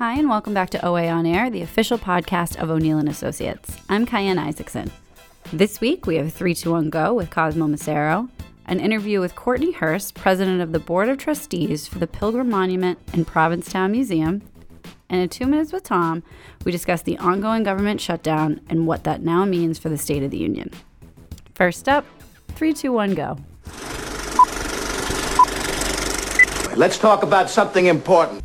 Hi, and welcome back to OA On Air, the official podcast of O'Neill and Associates. I'm Cayenne Isaacson. This week, we have 321 Go with Cosmo Macero, an interview with Courtney Hurst, president of the Board of Trustees for the Pilgrim Monument and Provincetown Museum, and in Two Minutes with Tom, we discuss the ongoing government shutdown and what that now means for the State of the Union. First up, 321 Go. Let's talk about something important.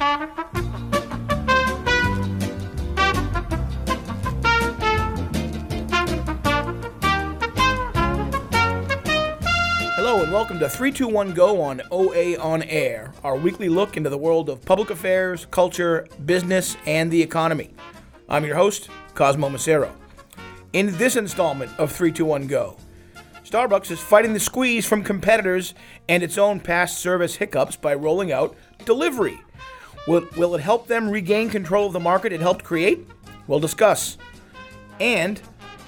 Welcome to 321 Go on OA On Air, our weekly look into the world of public affairs, culture, business, and the economy. I'm your host, Cosmo Macero. In this installment of 321 Go, Starbucks is fighting the squeeze from competitors and its own past service hiccups by rolling out delivery. Will, will it help them regain control of the market it helped create? We'll discuss. And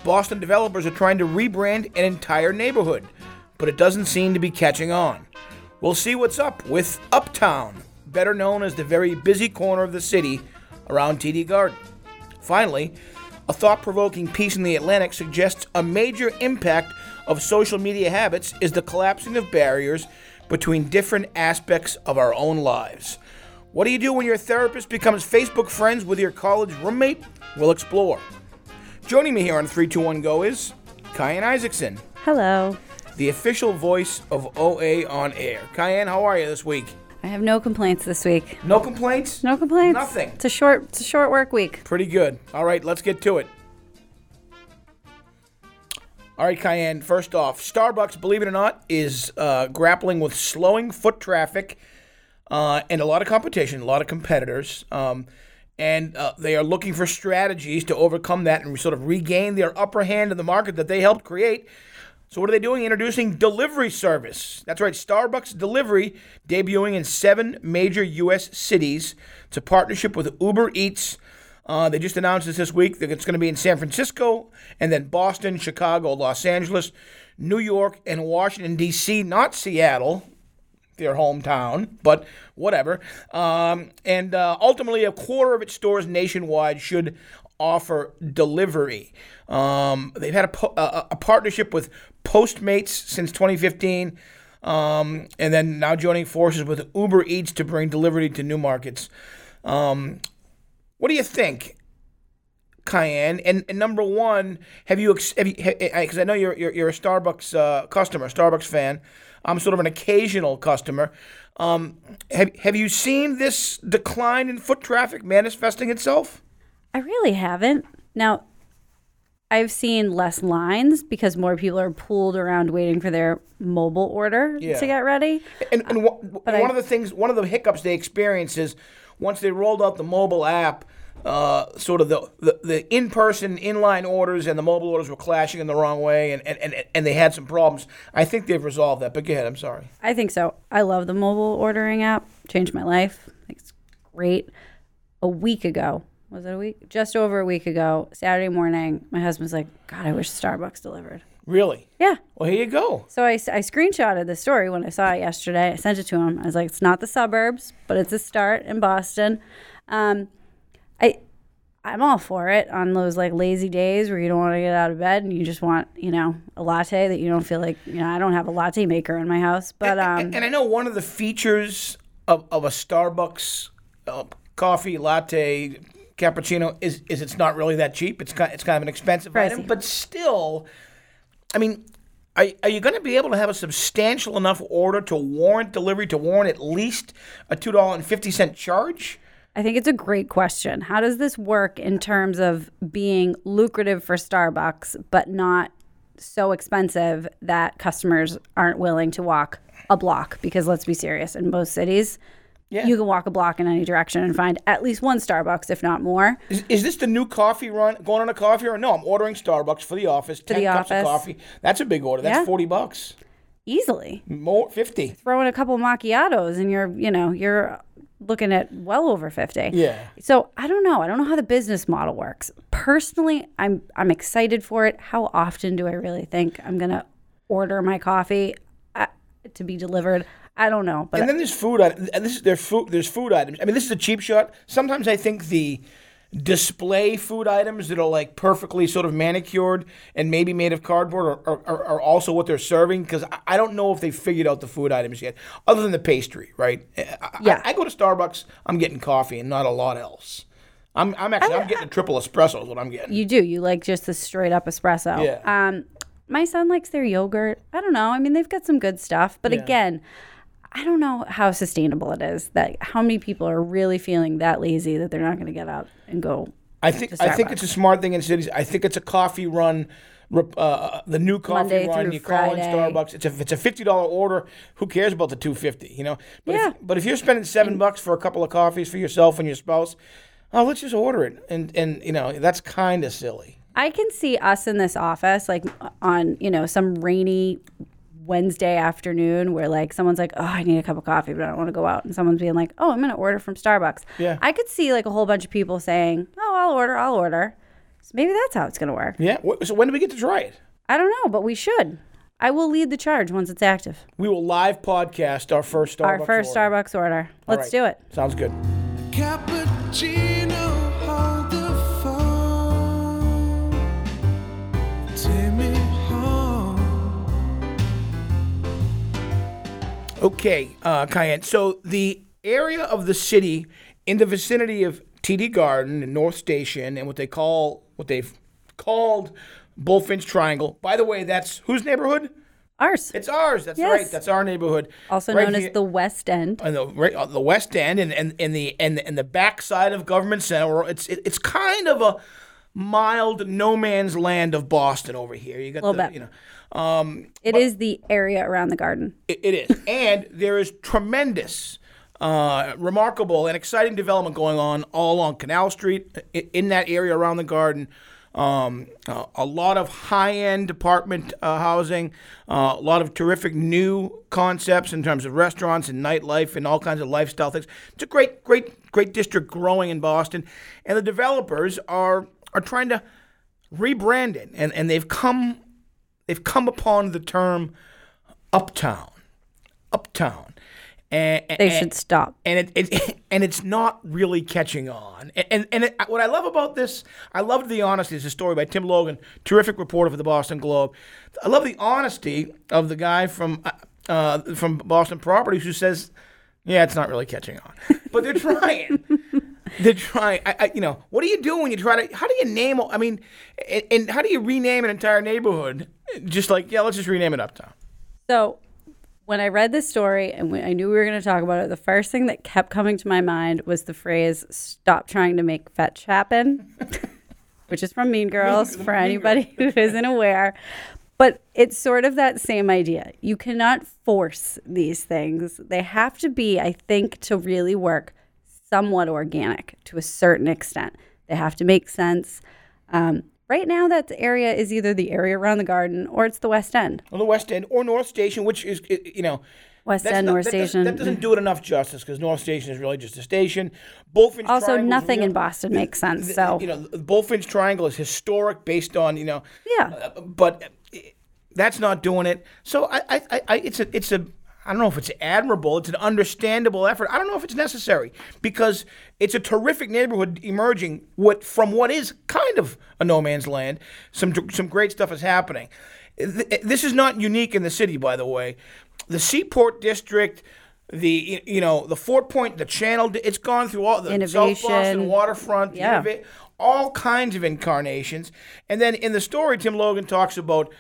Boston developers are trying to rebrand an entire neighborhood, but it doesn't seem to be catching on. We'll see what's up with Uptown, better known as the very busy corner of the city around TD Garden. Finally, a thought provoking piece in The Atlantic suggests a major impact of social media habits is the collapsing of barriers between different aspects of our own lives. What do you do when your therapist becomes Facebook friends with your college roommate? We'll explore. Joining me here on 321 Go is Cayenne Isaacson, Hello. The official voice of OA on air. Cayenne, how are you this week? I have no complaints this week. No complaints? No complaints. Nothing. It's a short it's a short work week. Pretty good. All right, let's get to it. All right, Cayenne, first off, Starbucks, believe it or not, is uh, grappling with slowing foot traffic uh, and a lot of competition, a lot of competitors. Um, and uh, they are looking for strategies to overcome that and sort of regain their upper hand in the market that they helped create. So, what are they doing? Introducing delivery service. That's right, Starbucks Delivery debuting in seven major U.S. cities. It's a partnership with Uber Eats. Uh, they just announced this this week that it's going to be in San Francisco and then Boston, Chicago, Los Angeles, New York, and Washington, D.C., not Seattle, their hometown, but whatever. Um, and uh, ultimately, a quarter of its stores nationwide should offer delivery. Um, they've had a, a, a partnership with Postmates since 2015. Um, and then now joining forces with Uber Eats to bring delivery to new markets. Um, what do you think, Cayenne? And, and number one, have you because I know you're, you're you're a Starbucks uh, customer, Starbucks fan. I'm sort of an occasional customer. Um, have have you seen this decline in foot traffic manifesting itself? I really haven't. Now, I've seen less lines because more people are pooled around waiting for their mobile order Yeah. to get ready. And, and, wha- and I- one of the things, one of the hiccups they experienced is once they rolled out the mobile app, uh, sort of the, the, the in-person inline orders and the mobile orders were clashing in the wrong way, and, and, and, and they had some problems. I think they've resolved that. But go ahead. I'm sorry. I think so. I love the mobile ordering app. Changed my life. It's great. A week ago, was it a week? Just over a week ago, Saturday morning, my husband's like, God, I wish Starbucks delivered. Really? Yeah. Well, here you go. So I, I screenshotted the story when I saw it yesterday. I sent it to him. I was like, it's not the suburbs, but it's a start in Boston. Um, I I'm all for it on those like lazy days where you don't want to get out of bed and you just want you know a latte that you don't feel like you know I don't have a latte maker in my house, but um, and I know one of the features of, of a Starbucks uh, coffee latte cappuccino is, is it's not really that cheap. It's kind, it's kind of an expensive item, Pricey. but still, I mean, are, are you going to be able to have a substantial enough order to warrant delivery to warrant at least a two dollar and fifty cent charge? I think it's a great question. How does this work in terms of being lucrative for Starbucks, but not so expensive that customers aren't willing to walk a block? Because let's be serious, in most cities, Yeah. you can walk a block in any direction and find at least one Starbucks, if not more. Is, is this the new coffee run going on a coffee or no? I'm ordering Starbucks for the office. Ten the cups office. of coffee. That's a big order. That's Yeah. forty bucks. Easily. More fifty. Throw in a couple macchiatos and you're, you know, you're looking at well over 50. Yeah. So I don't know. I don't know how the business model works. Personally, I'm I'm excited for it. How often do I really think I'm gonna order my coffee uh, to be delivered? I don't know, but And then there's food. this is there's food. There's food items. I mean, this is a cheap shot. Sometimes I think the display food items that are like perfectly sort of manicured and maybe made of cardboard are, are, are also what they're serving because I, I don't know if they figured out the food items yet, other than the pastry. Right? I, Yeah. I, I go to Starbucks. I'm getting coffee and not a lot else. I'm, I'm actually I'm getting a triple espresso is what I'm getting. you do. You like just the straight up espresso. Yeah. Um, my son likes their yogurt. I don't know. I mean, they've got some good stuff, but Yeah. again, I don't know how sustainable it is. That how many people are really feeling that lazy that they're not going to get up and go. I think I think it's a smart thing in cities. I think it's a coffee run. Uh, the new coffee Monday run. You call in Starbucks. It's a it's a fifty dollar order. Who cares about the two fifty? You know. But Yeah. If, but if you're spending seven bucks for a couple of coffees for yourself and your spouse, oh, let's just order it. And and you know that's kind of silly. I can see us in this office, like on you know some rainy Wednesday afternoon, where like someone's like, "Oh, I need a cup of coffee, but I don't want to go out," and someone's being like, "Oh, I'm going to order from Starbucks." Yeah. I could see like a whole bunch of people saying, "Oh, I'll order, I'll order." So maybe that's how it's going to work. Yeah. So when do we get to try it? I don't know, but we should. I will lead the charge once it's active. We will live podcast our first Starbucks. Our first order. Starbucks order. Let's right. do it. Sounds good. Cappuccino, Okay, uh, Cayenne. So the area of the city in the vicinity of TD Garden and North Station and what they call what they've called Bulfinch Triangle. By the way, that's whose neighborhood? Ours. It's ours. That's Yes. right. That's our neighborhood. also Right known here- as the West End. on the right on the west end and and, and the and, and the back side of government center it's it, it's kind of a mild no man's land of boston over here you got the bit. you know um It is the area around the garden. it, it is and there is tremendous uh, remarkable and exciting development going on all along canal street i- in that area around the garden um, uh, a lot of high-end apartment uh, housing, uh, a lot of terrific new concepts in terms of restaurants and nightlife and all kinds of lifestyle things. It's a great, great, great district growing in Boston, and the developers are are trying to rebrand it, and, and they've come they've come upon the term uptown, uptown, and They and- should stop. and it, it and it's not really catching on. And and, and it, what I love about this, I loved the honesty. It's a story by Tim Logan, terrific reporter for the Boston Globe. I love the honesty of the guy from uh, uh, from Boston Properties who says, "Yeah, it's not really catching on, but they're trying." They're trying. I, I, you know, what do you do when you try to? How do you name? I mean, and, and how do you rename an entire neighborhood? Just like, yeah, let's just rename it Uptown. So, when I read this story and I knew we were going to talk about it, the first thing that kept coming to my mind was the phrase "stop trying to make fetch happen," which is from Mean Girls for anybody who isn't aware. But it's sort of that same idea. You cannot force these things. They have to be, I think, to really work, somewhat organic to a certain extent. They have to make sense. Um, right now, that area is either the area around the garden or it's the West End. On the West End or North Station, which is, you know, West End, not- North that Station. That doesn't do it enough justice because North Station is really just a station. Bulfinch Also, Triangle's nothing real- in Boston makes sense. the- So, you know, the Bulfinch Triangle is historic, based on you know. Yeah. uh, but uh, that's not doing it. So I, I, I- I, it's a, it's a. I don't know if it's admirable. It's an understandable effort. I don't know if it's necessary because it's a terrific neighborhood emerging. What from what is kind of a no man's land. Some some great stuff is happening. Eh, this is not unique in the city, by the way. The Seaport District, the you know the Fort Point, the Channel. It's gone through all the South Boston Innovation. waterfront. Yeah. innova- all kinds of incarnations. And then in the story, Tim Logan talks about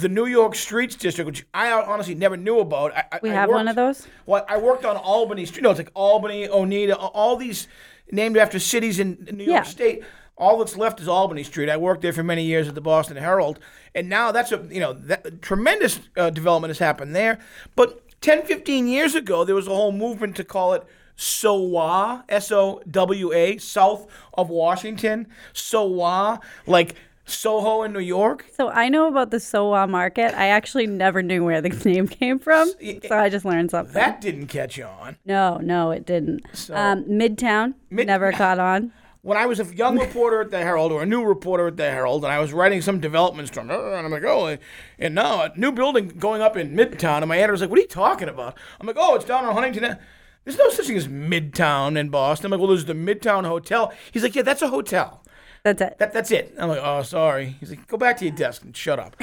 the New York Streets District, which I honestly never knew about. I, We I have one of those? Well, I worked on Albany Street. No, it's like Albany, Oneida, all these named after cities in New York Yeah. State. All that's left is Albany Street. I worked there for many years at the Boston Herald, and now that's a you know that, tremendous uh, development has happened there. But 10, 15 years ago, there was a whole movement to call it SOWA, S O W A, south of Washington. SOWA, like Soho in New York. so I know about the Sowa Market. I actually never knew where the name came from. So I just learned something. That didn't catch on. no, no, it didn't. um, Midtown Mid- never caught on. when I was a young reporter at the Herald or a new reporter at the Herald, and I was writing some development story, and I'm like, oh, and now a new building going up in Midtown, and my editor's like, what are you talking about? I'm like, oh, it's down on Huntington. There's no such thing as Midtown in Boston. I'm like, well, there's the Midtown Hotel. He's like, yeah, that's a hotel. That's it. That, that's it. I'm like, oh, sorry. He's like, go back to your desk and shut up.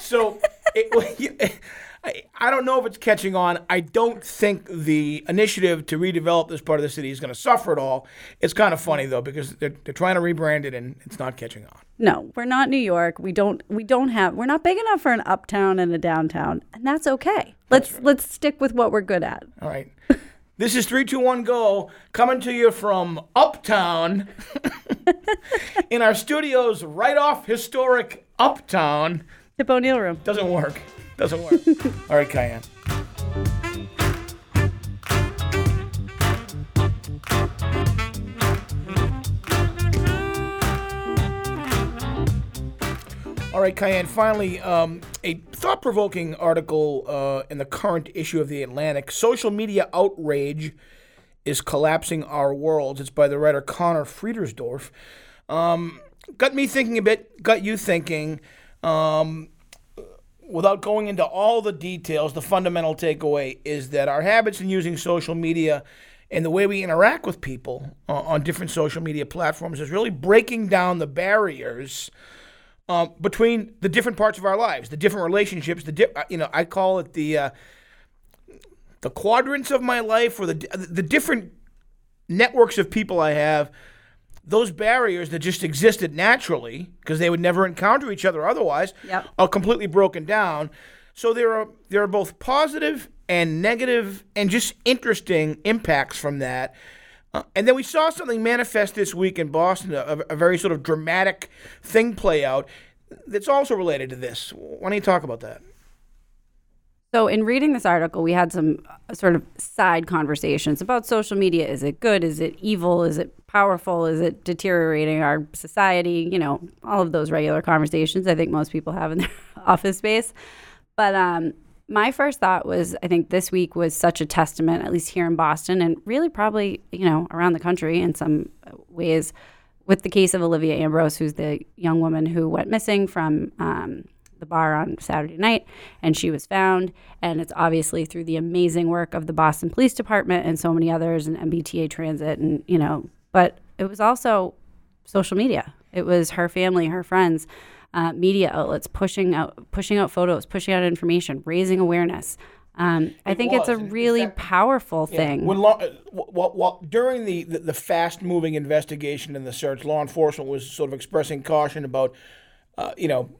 so, it, I, I don't know if it's catching on. I don't think the initiative to redevelop this part of the city is going to suffer at all. It's kind of funny though because they're, they're trying to rebrand it and it's not catching on. No, we're not New York. We don't we don't have we're not big enough for an uptown and a downtown, and that's okay. Let's let's stick with what we're good at. All right. This is 321 Go coming to you from Uptown in our studios right off historic Uptown. Tip O'Neill room. Doesn't work. Doesn't work. All right, Cayenne. All right, Cayenne. Finally, um, a thought-provoking article uh, in the current issue of the Atlantic. Social media outrage is collapsing our worlds. It's by the writer Conor Friedersdorf. Um, got me thinking a bit. Got you thinking. Um, without going into all the details, the fundamental takeaway is that our habits in using social media and the way we interact with people uh, on different social media platforms is really breaking down the barriers um, between the different parts of our lives, the different relationships. The di- uh, you know, I call it the uh, the quadrants of my life, or the the different networks of people I have. Those barriers that just existed naturally because they would never encounter each other otherwise Yep. are completely broken down. So there are there are both positive and negative and just interesting impacts from that. Uh, and then we saw something manifest this week in Boston, a, a very sort of dramatic thing play out that's also related to this. Why don't you talk about that? So, in reading this article, we had some uh, sort of side conversations about social media. Is it good? Is it evil? Is it powerful? Is it deteriorating our society? You know, all of those regular conversations I think most people have in their office space. But um, my first thought was I think this week was such a testament, at least here in Boston, and really probably, you know, around the country in some ways, with the case of Olivia Ambrose, who's the young woman who went missing from. Um, the bar on Saturday night, and she was found. And it's obviously through the amazing work of the Boston Police Department and so many others, and MBTA Transit, and you know. But it was also social media. It was her family, her friends, uh, media outlets pushing out, pushing out photos, pushing out information, raising awareness. Um, I think it's a really fact- powerful thing. When law, uh, w- w- during the, the, the fast moving investigation and the search, law enforcement was sort of expressing caution about, uh, you know,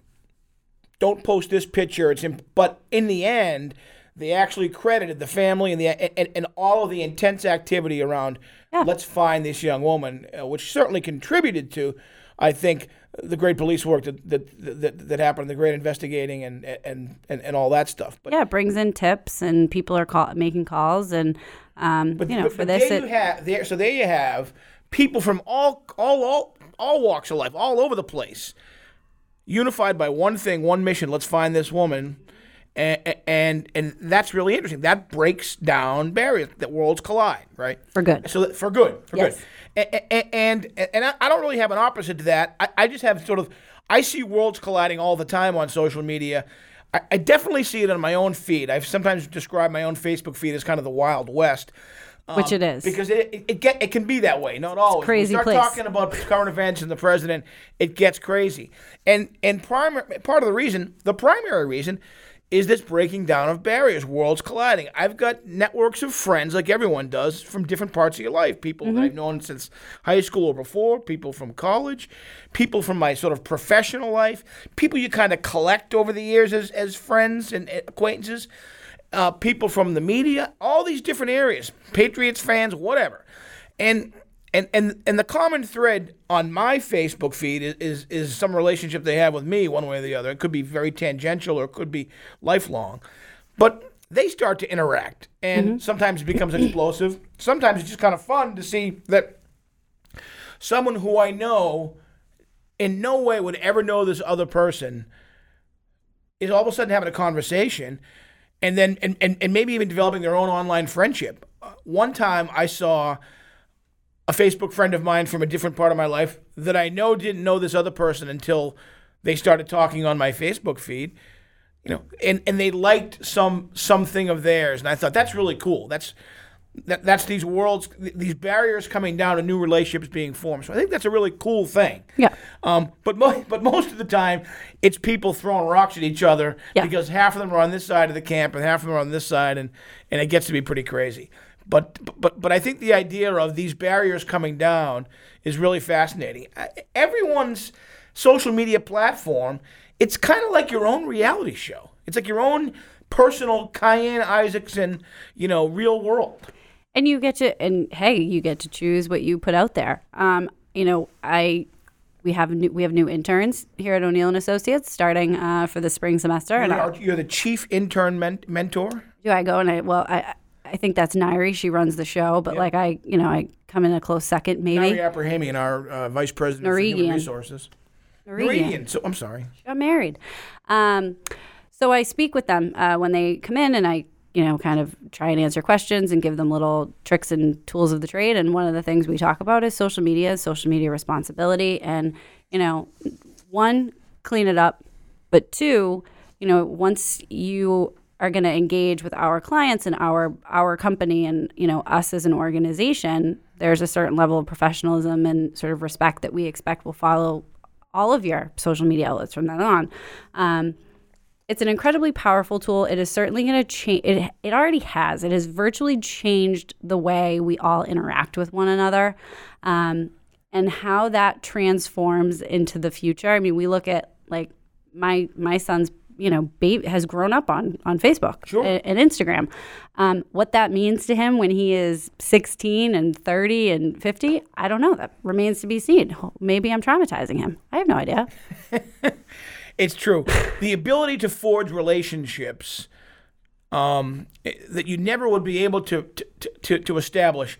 don't post this picture. It's imp- but in the end, they actually credited the family and the and, and all of the intense activity around. Yeah. Let's find this young woman, uh, which certainly contributed to, I think, the great police work that that, that, that happened, the great investigating and, and and and all that stuff. But yeah, it brings in tips, and people are call, making calls, and um, but, you know, but, for but this, there it, you have there. So there you have people from all all all all walks of life, all over the place, unified by one thing, one mission. Let's find this woman, and and and that's really interesting. That breaks down barriers that worlds collide, right? For good. So for good, for Yes. good. And and, and, I- don't really have an opposite to that. I, I just have sort of I see worlds colliding all the time on social media. I, I definitely see it on my own feed. I've sometimes described my own Facebook feed as kind of the Wild West. which it is. Um, Because it, it, it get it can be that way, not always. crazy we start place. talking about current events and the president, it gets crazy. And and primary part of the reason, the primary reason, is this breaking down of barriers, worlds colliding. I've got networks of friends, like everyone does, from different parts of your life. People Mm-hmm. that I've known since high school or before, people from college, people from my sort of professional life, people you kind of collect over the years as, as friends and acquaintances uh, people from the media, all these different areas, Patriots fans, whatever, and and and and the common thread on my Facebook feed is, is is some relationship they have with me, one way or the other. It could be very tangential or it could be lifelong, but they start to interact, and sometimes it becomes explosive. Sometimes it's just kind of fun to see that someone who I know in no way would ever know this other person is all of a sudden having a conversation and then and, and, and maybe even developing their own online friendship. Uh, one time I saw a Facebook friend of mine from a different part of my life that I know didn't know this other person until they started talking on my Facebook feed. You know, and, and they liked some something of theirs, and I thought that's really cool. That's that, that's these worlds, these barriers coming down, and new relationships being formed. So I think that's a really cool thing. Yeah. Um, but mo- but most of the time, it's people throwing rocks at each other Yeah. because half of them are on this side of the camp and half of them are on this side, and and it gets to be pretty crazy. But but but I think the idea of these barriers coming down is really fascinating. Everyone's social media platform, it's kind of like your own reality show. It's like your own personal Cayenne Isaacson, you know, real world. and you get to and hey you get to choose what you put out there um you know i we have new, we have new interns here at o'neill and associates starting uh, for the spring semester and I, You're, you're the chief intern men- mentor. do i go and i well i i think that's nairi she runs the show but like i you know i come in a close second maybe Nari Abrahamian, our uh, vice president for human resources. Norigian. Norigian. So I'm sorry. She got married. Um, so I speak with them uh, when they come in, and I, you know, kind of try and answer questions and give them little tricks and tools of the trade. And one of the things we talk about is social media, social media responsibility, and you know, one, clean it up, but two, you know, once you are going to engage with our clients and our our company and you know us as an organization there's a certain level of professionalism and sort of respect that we expect will follow all of your social media outlets from then on. Um, it's an incredibly powerful tool. It is certainly going to change it, it already has. It has virtually changed the way we all interact with one another um, and how that transforms into the future. I mean we look at like my my son's you know baby has grown up on on facebook Sure. and, and instagram um, what that means to him when he is 16 and 30 and 50 i don't know that remains to be seen maybe i'm traumatizing him i have no idea It's true. the ability to forge relationships um, eh, that you never would be able to to, to, to establish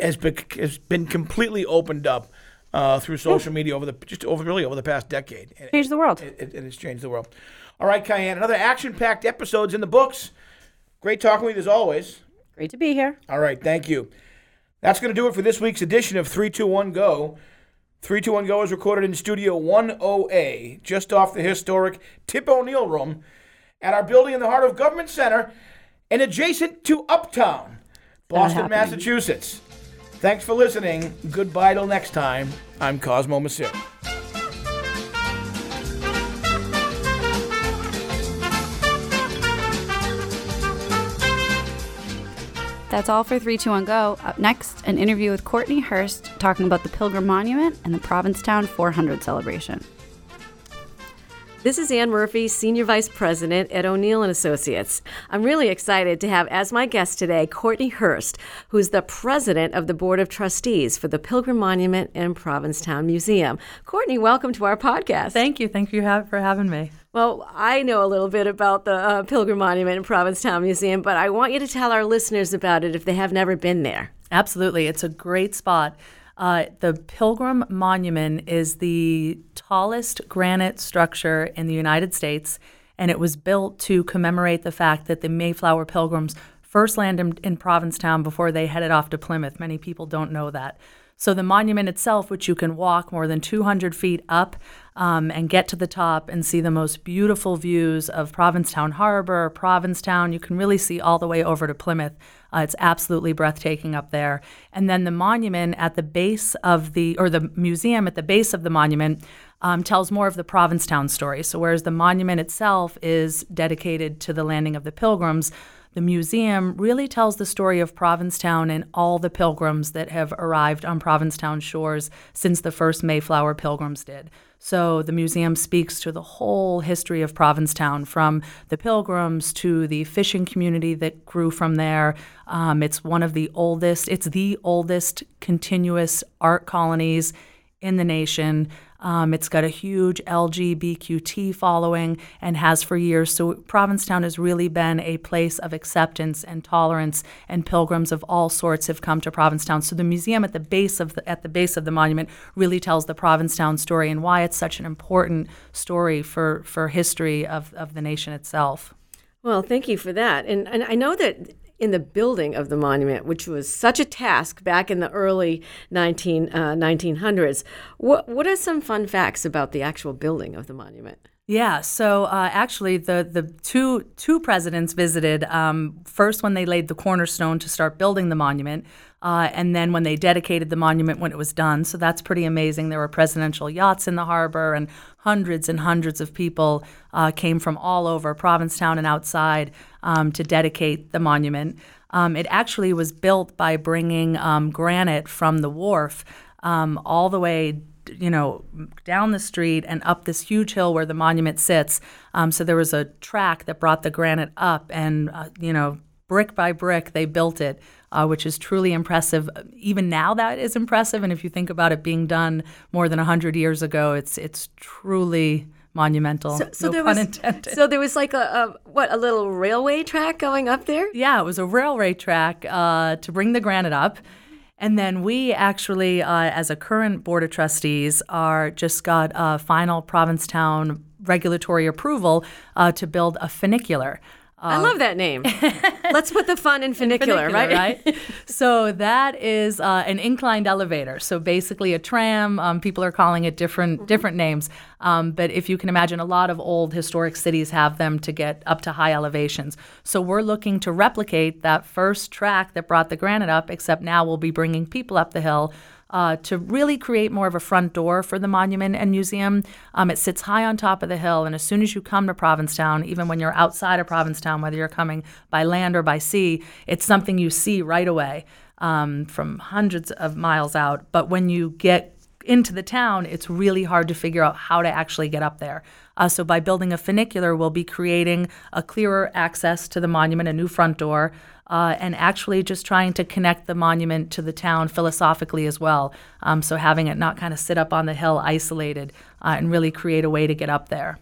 has been, has been completely opened up uh, through social media over the just over really over the past decade. And change the world it, it, it has changed the world. All right, Cayenne, another action-packed episodes in the books. Great talking with you as always. great to be here All right, thank you. That's going to do it for this week's edition of 321 Go. 321 Go is recorded in Studio 10A, just off the historic Tip O'Neill Room at our building in the heart of Government Center and adjacent to Uptown, Boston. Massachusetts. Thanks for listening. Goodbye till next time. I'm Cosmo Macero. That's all for 321 Go. Up next, an interview with Courtney Hurst talking about the Pilgrim Monument and the Provincetown 400 celebration. This is Ann Murphy, Senior Vice President at O'Neill and Associates. I'm really excited to have as my guest today Courtney Hurst, who's the President of the Board of Trustees for the Pilgrim Monument and Provincetown Museum. Courtney, welcome to our podcast. Thank you. Thank you for having me. Well, I know a little bit about the uh, Pilgrim Monument and Provincetown Museum, but I want you to tell our listeners about it if they have never been there. Absolutely. It's a great spot. Uh, the Pilgrim Monument is the tallest granite structure in the United States, and it was built to commemorate the fact that the Mayflower Pilgrims first landed in, in Provincetown before they headed off to Plymouth. Many people don't know that. So the monument itself, which you can walk more than 200 feet up um, and get to the top and see the most beautiful views of Provincetown Harbor, Provincetown. You can really see all the way over to Plymouth. Uh, it's absolutely breathtaking up there. And then the monument at the base of the, or the museum at the base of the monument, um, tells more of the Provincetown story. So whereas the monument itself is dedicated to the landing of the Pilgrims, the museum really tells the story of Provincetown and all the pilgrims that have arrived on Provincetown shores since the first Mayflower pilgrims did. So the museum speaks to the whole history of Provincetown, from the pilgrims to the fishing community that grew from there. Um, it's one of the oldest, it's the oldest continuous art colonies in the nation. Um, it's got a huge LGBTQT following and has for years. So Provincetown has really been a place of acceptance and tolerance, and pilgrims of all sorts have come to Provincetown. So the museum at the base of the, at the base of the monument really tells the Provincetown story and why it's such an important story for for history of, of the nation itself. Well, thank you for that. And, and I know that in the building of the monument, which was such a task back in the early 19, uh, 1900s. What, what are some fun facts about the actual building of the monument? Yeah, so uh, actually, the the two two presidents visited um, first when they laid the cornerstone to start building the monument, uh, and then when they dedicated the monument when it was done. So that's pretty amazing. There were presidential yachts in the harbor, and hundreds and hundreds of people uh, came from all over Provincetown and outside um, to dedicate the monument. Um, it actually was built by bringing um, granite from the wharf um, all the way you know, down the street and up this huge hill where the monument sits. Um, so there was a track that brought the granite up, and uh, you know, brick by brick, they built it, uh, which is truly impressive. Even now, that is impressive. And if you think about it being done more than hundred years ago, it's it's truly monumental. So, so no there was intended. so there was like a, a what a little railway track going up there. Yeah, it was a railway track uh, to bring the granite up. And then we actually, uh, as a current board of trustees, are just got uh, final Provincetown regulatory approval uh, to build a funicular. I love that name. Let's put the fun in funicular, right? so that is uh, an inclined elevator. So basically a tram. Um, people are calling it different different names. Um, but if you can imagine, a lot of old historic cities have them to get up to high elevations. So we're looking to replicate that first track that brought the granite up, except now we'll be bringing people up the hill uh, to really create more of a front door for the monument and museum. Um, it sits high on top of the hill, and as soon as you come to Provincetown, even when you're outside of Provincetown, whether you're coming by land or by sea, it's something you see right away um, from hundreds of miles out. But when you get into the town, it's really hard to figure out how to actually get up there. Uh, so, by building a funicular, we'll be creating a clearer access to the monument, a new front door, uh, and actually just trying to connect the monument to the town philosophically as well. Um, so, having it not kind of sit up on the hill isolated uh, and really create a way to get up there.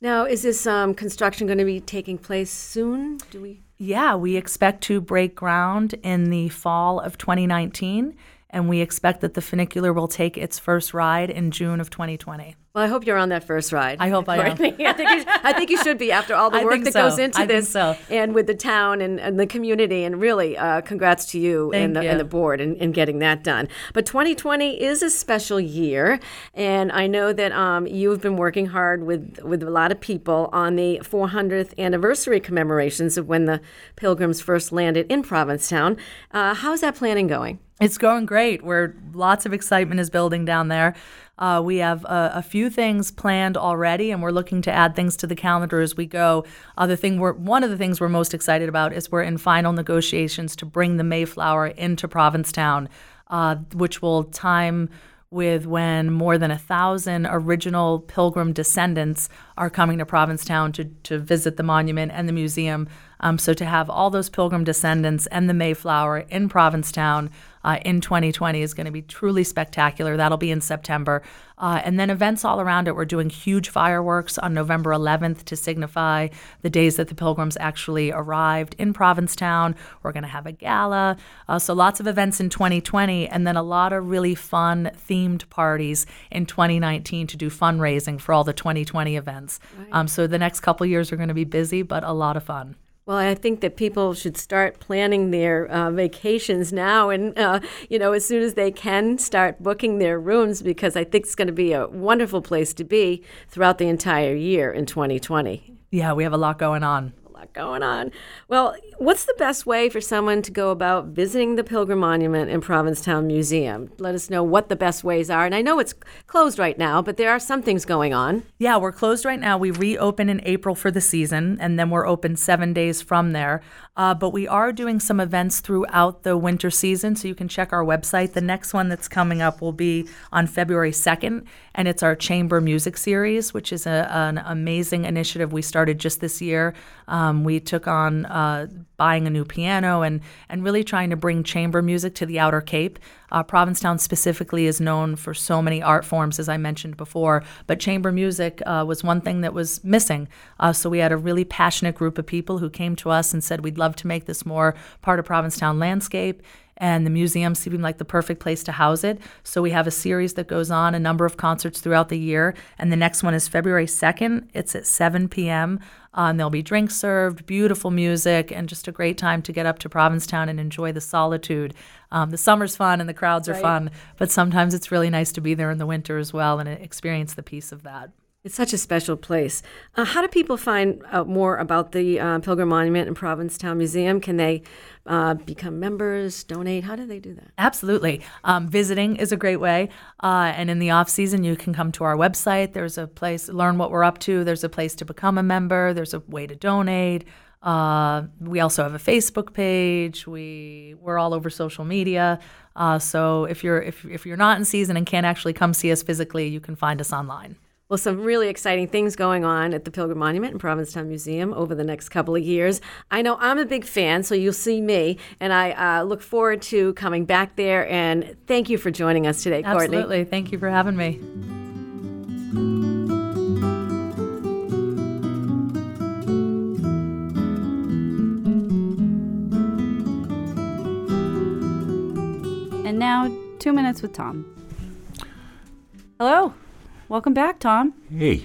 Now, is this um, construction going to be taking place soon? Do we? Yeah, we expect to break ground in the fall of 2019, and we expect that the funicular will take its first ride in June of 2020. Well, I hope you're on that first ride. I hope I am. I think you, I think you should be after all the work that so. goes into I think this, so. and with the town and, and the community. And really, uh, congrats to you, and, the, you. and the board in, in getting that done. But 2020 is a special year, and I know that um, you've been working hard with with a lot of people on the 400th anniversary commemorations of when the Pilgrims first landed in Provincetown. Uh, how's that planning going? It's going great. We're lots of excitement is building down there. Uh, we have a, a few things planned already, and we're looking to add things to the calendar as we go. Other thing, we're one of the things we're most excited about is we're in final negotiations to bring the Mayflower into Provincetown, uh, which will time with when more than a thousand original Pilgrim descendants are coming to Provincetown to, to visit the monument and the museum. Um, so to have all those Pilgrim descendants and the Mayflower in Provincetown uh, in 2020 is going to be truly spectacular. That'll be in September. Uh, and then events all around it. We're doing huge fireworks on November 11th to signify the days that the Pilgrims actually arrived in Provincetown. We're going to have a gala. Uh, so lots of events in 2020, and then a lot of really fun themed parties in 2019 to do fundraising for all the 2020 events. Um, so the next couple years are going to be busy, but a lot of fun. Well, I think that people should start planning their uh, vacations now, and uh, you know, as soon as they can, start booking their rooms because I think it's going to be a wonderful place to be throughout the entire year in 2020. Yeah, we have a lot going on. A lot going on. Well, what's the best way for someone to go about visiting the Pilgrim Monument and Provincetown Museum? Let us know what the best ways are. And I know it's closed right now, but there are some things going on. Yeah, we're closed right now. We reopen in April for the season, and then we're open seven days from there. Uh, but we are doing some events throughout the winter season, so you can check our website. The next one that's coming up will be on February 2nd, and it's our Chamber Music Series, which is a, an amazing initiative we started just this year. Um, we took on uh, buying a new piano and, and really trying to bring chamber music to the Outer Cape. Uh, Provincetown specifically is known for so many art forms, as I mentioned before, but chamber music uh, was one thing that was missing. Uh, so we had a really passionate group of people who came to us and said, We'd love to make this more part of Provincetown landscape. And the museum seemed like the perfect place to house it. So we have a series that goes on, a number of concerts throughout the year, and the next one is February 2nd. It's at 7 p.m. Uh, and there'll be drinks served, beautiful music, and just a great time to get up to Provincetown and enjoy the solitude. Um, the summer's fun and the crowds are fun, but sometimes it's really nice to be there in the winter as well and experience the peace of that. It's such a special place. Uh, how do people find out more about the uh, Pilgrim Monument and Provincetown Museum? Can they uh, become members, donate? How do they do that? Absolutely. Um, visiting is a great way. Uh, and in the off season, you can come to our website. There's a place, learn what we're up to. There's a place to become a member. There's a way to donate. Uh, we also have a Facebook page. We we're all over social media. Uh, so if you're if, if you're not in season and can't actually come see us physically, you can find us online. Well, some really exciting things going on at the Pilgrim Monument and Provincetown Museum over the next couple of years. I know I'm a big fan, so you'll see me, and I uh, look forward to coming back there. And thank you for joining us today, Courtney. Absolutely. Thank you for having me. And now, two minutes with Tom. Hello. Welcome back, Tom. Hey,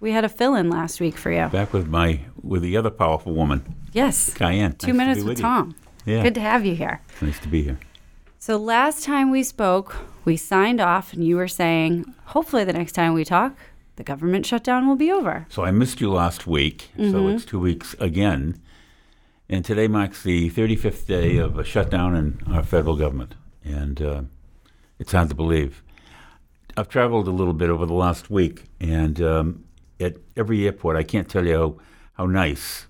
We had a fill in last week for you. back with my with the other powerful woman, Yes. Cayenne. Two Nice to minutes be with with. Tom. Yeah, Good to have you here. nice to be here. So, last time we spoke, we signed off, and you were saying, hopefully, the next time we talk, the government shutdown will be over. So I missed you last week, so Mm-hmm. it's two weeks again, and today marks the 35th day of a shutdown in our federal government, and uh, it's hard to believe. I've traveled a little bit over the last week, and um, at every airport, I can't tell you how, how nice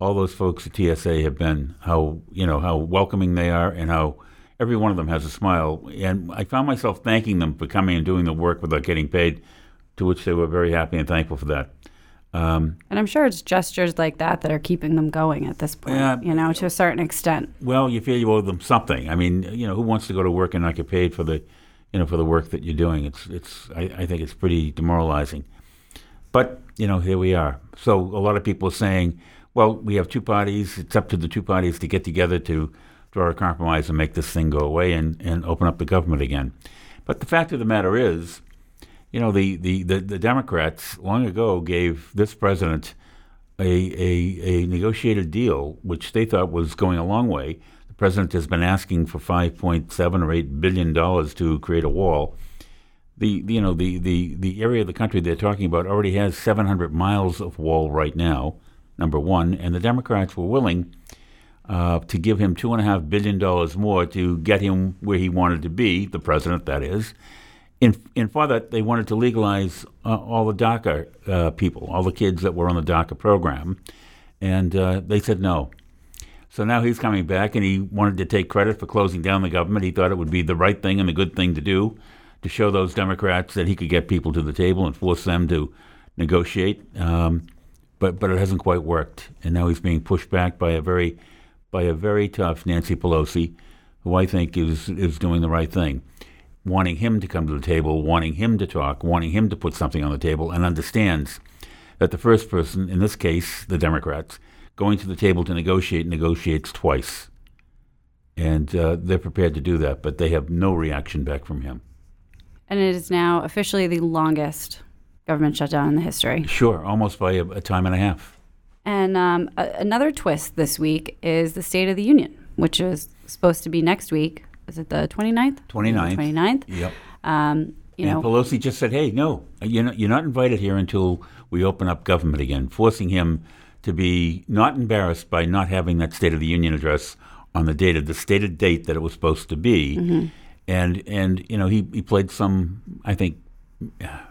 all those folks at TSA have been, how you know how welcoming they are, and how every one of them has a smile. And I found myself thanking them for coming and doing the work without getting paid, to which they were very happy and thankful for that. Um, And I'm sure it's gestures like that that are keeping them going at this point, Yeah. you know, to a certain extent. well, you feel you owe them something. I mean, you know, who wants to go to work and not get paid for the, you know, for the work that you're doing? It's, it's. I, I think it's pretty demoralizing. But you know, here we are. So a lot of people are saying, well, we have two parties. It's up to the two parties to get together to draw a compromise and make this thing go away and, and open up the government again. But the fact of the matter is, you know, the, the, the, the Democrats long ago gave this president a, a, a negotiated deal, which they thought was going a long way. President has been asking for 5.7 or 8 billion dollars to create a wall. The you know the, the, the area of the country they're talking about already has 700 miles of wall right now. Number one, and the Democrats were willing uh, to give him two and a half billion dollars more to get him where he wanted to be, the president, that is. In, in for that, they wanted to legalize uh, all the DACA uh, people, all the kids that were on the DACA program, and uh, they said no. So now he's coming back, and he wanted to take credit for closing down the government. He thought it would be the right thing and the good thing to do to show those Democrats that he could get people to the table and force them to negotiate. Um, but but it hasn't quite worked, and now he's being pushed back by a very by a very tough Nancy Pelosi, who I think is is doing the right thing, wanting him to come to the table, wanting him to talk, wanting him to put something on the table, and understands that the first person, in this case, the Democrats, going to the table to negotiate, negotiates twice. And uh, they're prepared to do that, but they have no reaction back from him. And it is now officially the longest government shutdown in the history. Sure, almost by a, a time and a half. And um, a- another twist this week is the State of the Union, which is supposed to be next week. Is it the 29th? 29th. 29th. Yep. Um, you and know, Pelosi just said, "Hey, no, you're not, you're not invited here until we open up government again," forcing him to be not embarrassed by not having that State of the Union address on the date of the stated date that it was supposed to be. Mm-hmm. And and you know he, he played some I think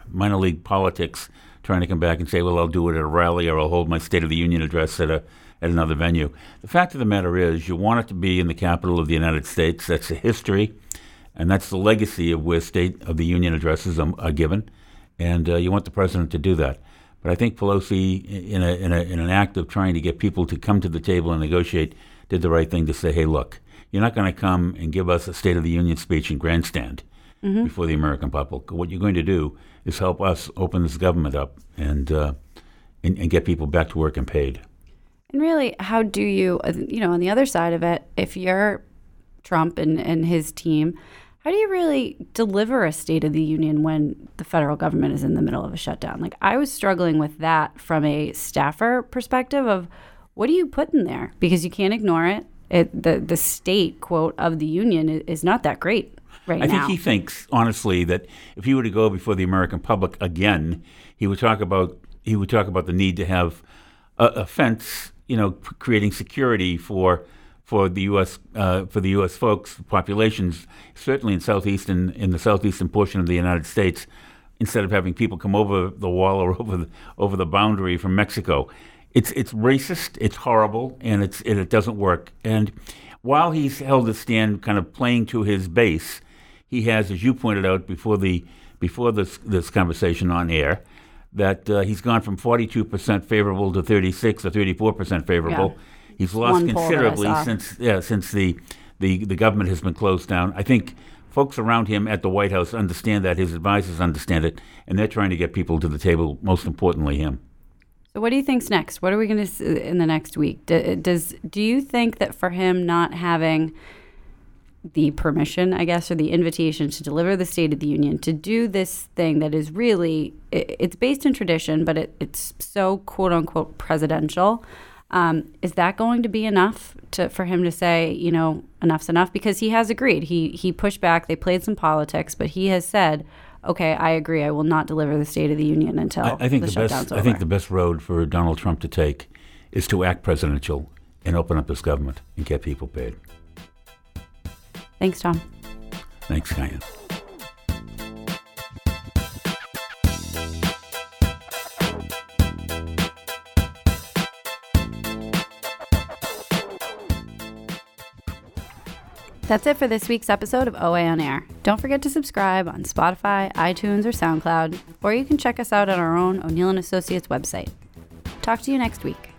minor league politics, trying to come back and say, "Well, I'll do it at a rally or I'll hold my State of the Union address at a at another venue." The fact of the matter is, you want it to be in the capital of the United States. That's the history. And that's the legacy of where State of the Union addresses are, are given, and uh, you want the president to do that. But I think Pelosi, in, a, in, a, in an act of trying to get people to come to the table and negotiate, did the right thing to say, "Hey, look, you're not going to come and give us a State of the Union speech and grandstand before the American public. What you're going to do is help us open this government up and uh, and, and get people back to work and paid." and really, how do you, uh, you know, on the other side of it, if you're Trump and, and his team. How do you really deliver a State of the Union when the federal government is in the middle of a shutdown? Like, I was struggling with that from a staffer perspective of what do you put in there? Because you can't ignore it. it the, the state, quote, of the Union is, not that great right now. I now. think he thinks, honestly, that if he were to go before the American public again, he would talk about he would talk about the need to have a, a fence, you know, creating security for for the U.S. Uh, for the U.S. folks populations, certainly in southeastern in the southeastern portion of the United States, instead of having people come over the wall or over the, over the boundary from Mexico. It's it's racist, it's horrible, and it's and it doesn't work. And while he's held a stand, kind of playing to his base, he has, as you pointed out before the before this this conversation on air, that uh, he's gone from 42% favorable to 36 or 34% favorable. Yeah. He's lost one poll that I considerably since yeah, since the, the the government has been closed down. I think folks around him at the White House understand that, his advisors understand it, and they're trying to get people to the table. Most importantly, him. So what do you think's next? What are we going to see in the next week? Do, does do you think that for him not having the permission, I guess, or the invitation to deliver the State of the Union to do this thing that is really it, it's based in tradition, but it, it's so quote unquote presidential. Um, is that going to be enough to for him to say, you know, enough's enough? Because he has agreed. He he pushed back. They played some politics, but he has said, okay, I agree. I will not deliver the State of the Union until I, I think the, the, best. over. I think the best road for Donald Trump to take is to act presidential and open up his government and get people paid. Thanks, Tom. Thanks, Kyan. That's it for this week's episode of OA on Air. Don't forget to subscribe on Spotify, iTunes, or SoundCloud, or you can check us out at our own O'Neill and Associates website. Talk to you next week.